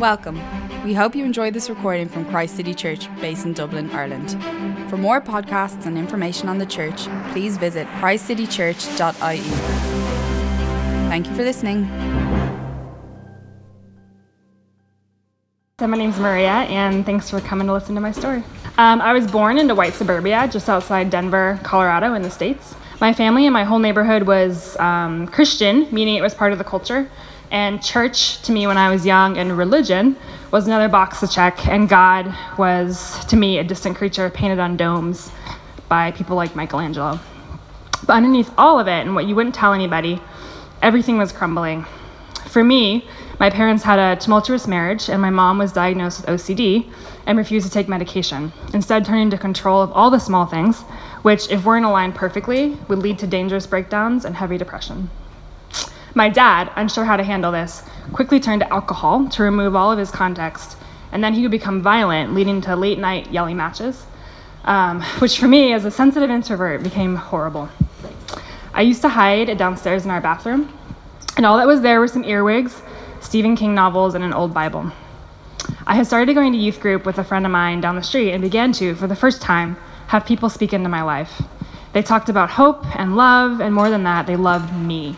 Welcome. We hope you enjoyed this recording from Christ City Church, based in Dublin, Ireland. For more podcasts and information on the church, please visit christcitychurch.ie. Thank you for listening. So my name's Maria, and thanks for coming to listen to my story. Um, I was born into white suburbia just outside Denver, Colorado, in the States. My family and my whole neighborhood was um, Christian, meaning it was part of the culture. And church to me when I was young, and religion was another box to check. And God was to me a distant creature painted on domes by people like Michelangelo. But underneath all of it, and what you wouldn't tell anybody, everything was crumbling. For me, my parents had a tumultuous marriage, and my mom was diagnosed with OCD and refused to take medication, instead, turning to control of all the small things, which, if weren't aligned perfectly, would lead to dangerous breakdowns and heavy depression. My dad, unsure how to handle this, quickly turned to alcohol to remove all of his context, and then he would become violent, leading to late night yelling matches, um, which for me, as a sensitive introvert, became horrible. I used to hide downstairs in our bathroom, and all that was there were some earwigs, Stephen King novels, and an old Bible. I had started going to youth group with a friend of mine down the street and began to, for the first time, have people speak into my life. They talked about hope and love, and more than that, they loved me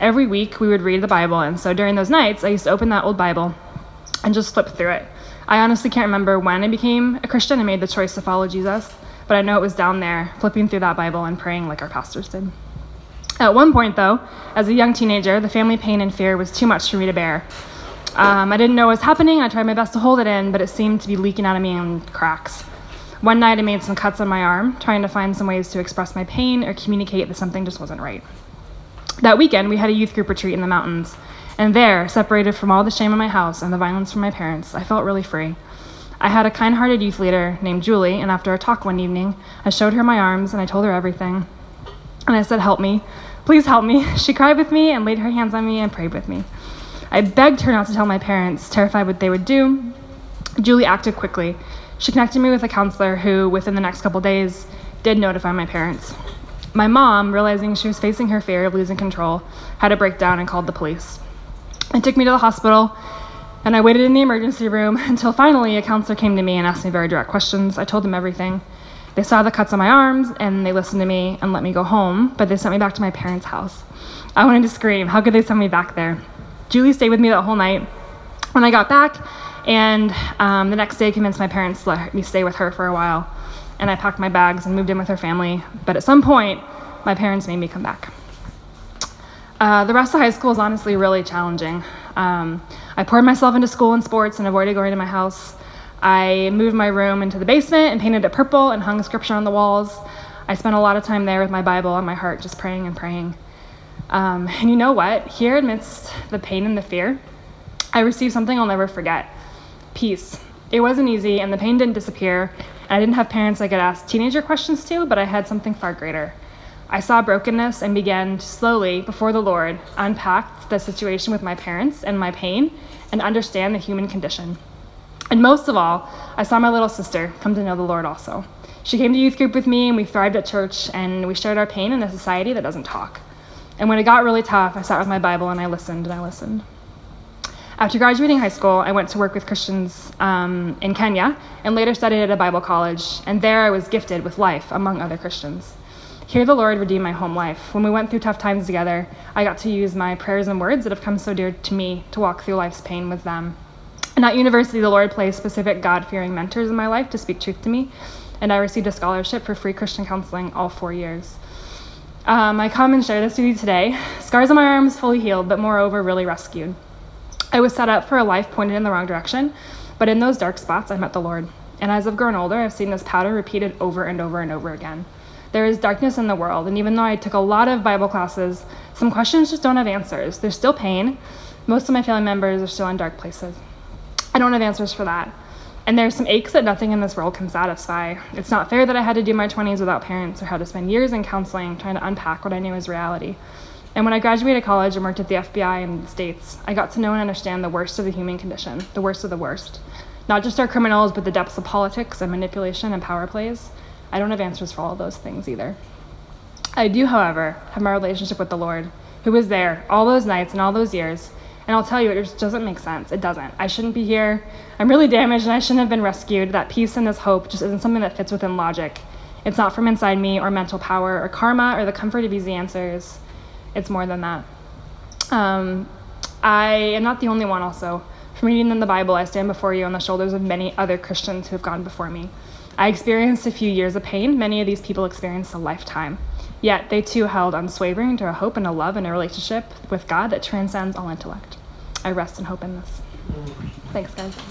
every week we would read the Bible. And so during those nights, I used to open that old Bible and just flip through it. I honestly can't remember when I became a Christian and made the choice to follow Jesus, but I know it was down there, flipping through that Bible and praying like our pastors did. At one point, though, as a young teenager, the family pain and fear was too much for me to bear. Um, I didn't know what was happening. I tried my best to hold it in, but it seemed to be leaking out of me in cracks. One night, I made some cuts on my arm, trying to find some ways to express my pain or communicate that something just wasn't right. That weekend, we had a youth group retreat in the mountains. And there, separated from all the shame in my house and the violence from my parents, I felt really free. I had a kind hearted youth leader named Julie, and after a talk one evening, I showed her my arms and I told her everything. And I said, Help me. Please help me. She cried with me and laid her hands on me and prayed with me. I begged her not to tell my parents, terrified what they would do. Julie acted quickly. She connected me with a counselor who, within the next couple days, did notify my parents. My mom, realizing she was facing her fear of losing control, had a breakdown and called the police. It took me to the hospital, and I waited in the emergency room until finally a counselor came to me and asked me very direct questions. I told them everything. They saw the cuts on my arms and they listened to me and let me go home, but they sent me back to my parents' house. I wanted to scream. How could they send me back there? Julie stayed with me that whole night. When I got back, and um, the next day convinced my parents to let me stay with her for a while and I packed my bags and moved in with her family. But at some point, my parents made me come back. Uh, the rest of high school was honestly really challenging. Um, I poured myself into school and sports and avoided going to my house. I moved my room into the basement and painted it purple and hung scripture on the walls. I spent a lot of time there with my Bible on my heart, just praying and praying. Um, and you know what? Here, amidst the pain and the fear, I received something I'll never forget peace. It wasn't easy, and the pain didn't disappear, I didn't have parents I could ask teenager questions to, but I had something far greater. I saw brokenness and began slowly, before the Lord, unpack the situation with my parents and my pain and understand the human condition. And most of all, I saw my little sister come to know the Lord also. She came to youth group with me and we thrived at church and we shared our pain in a society that doesn't talk. And when it got really tough, I sat with my Bible and I listened and I listened. After graduating high school, I went to work with Christians um, in Kenya and later studied at a Bible college, and there I was gifted with life among other Christians. Here, the Lord redeemed my home life. When we went through tough times together, I got to use my prayers and words that have come so dear to me to walk through life's pain with them. And at university, the Lord placed specific God fearing mentors in my life to speak truth to me, and I received a scholarship for free Christian counseling all four years. Um, I come and share this with you today. Scars on my arms fully healed, but moreover, really rescued. I was set up for a life pointed in the wrong direction, but in those dark spots, I met the Lord. And as I've grown older, I've seen this pattern repeated over and over and over again. There is darkness in the world, and even though I took a lot of Bible classes, some questions just don't have answers. There's still pain. Most of my family members are still in dark places. I don't have answers for that. And there's some aches that nothing in this world can satisfy. It's not fair that I had to do my 20s without parents or had to spend years in counseling trying to unpack what I knew was reality. And when I graduated college and worked at the FBI in the States, I got to know and understand the worst of the human condition, the worst of the worst. Not just our criminals, but the depths of politics and manipulation and power plays. I don't have answers for all those things either. I do, however, have my relationship with the Lord, who was there all those nights and all those years, And I'll tell you, it just doesn't make sense. It doesn't. I shouldn't be here. I'm really damaged and I shouldn't have been rescued. That peace and this hope just isn't something that fits within logic. It's not from inside me or mental power or karma or the comfort of easy answers. It's more than that. Um, I am not the only one, also. From reading in the Bible, I stand before you on the shoulders of many other Christians who have gone before me. I experienced a few years of pain. Many of these people experienced a lifetime. Yet they too held unswavering to a hope and a love and a relationship with God that transcends all intellect. I rest and hope in this. Thanks, guys.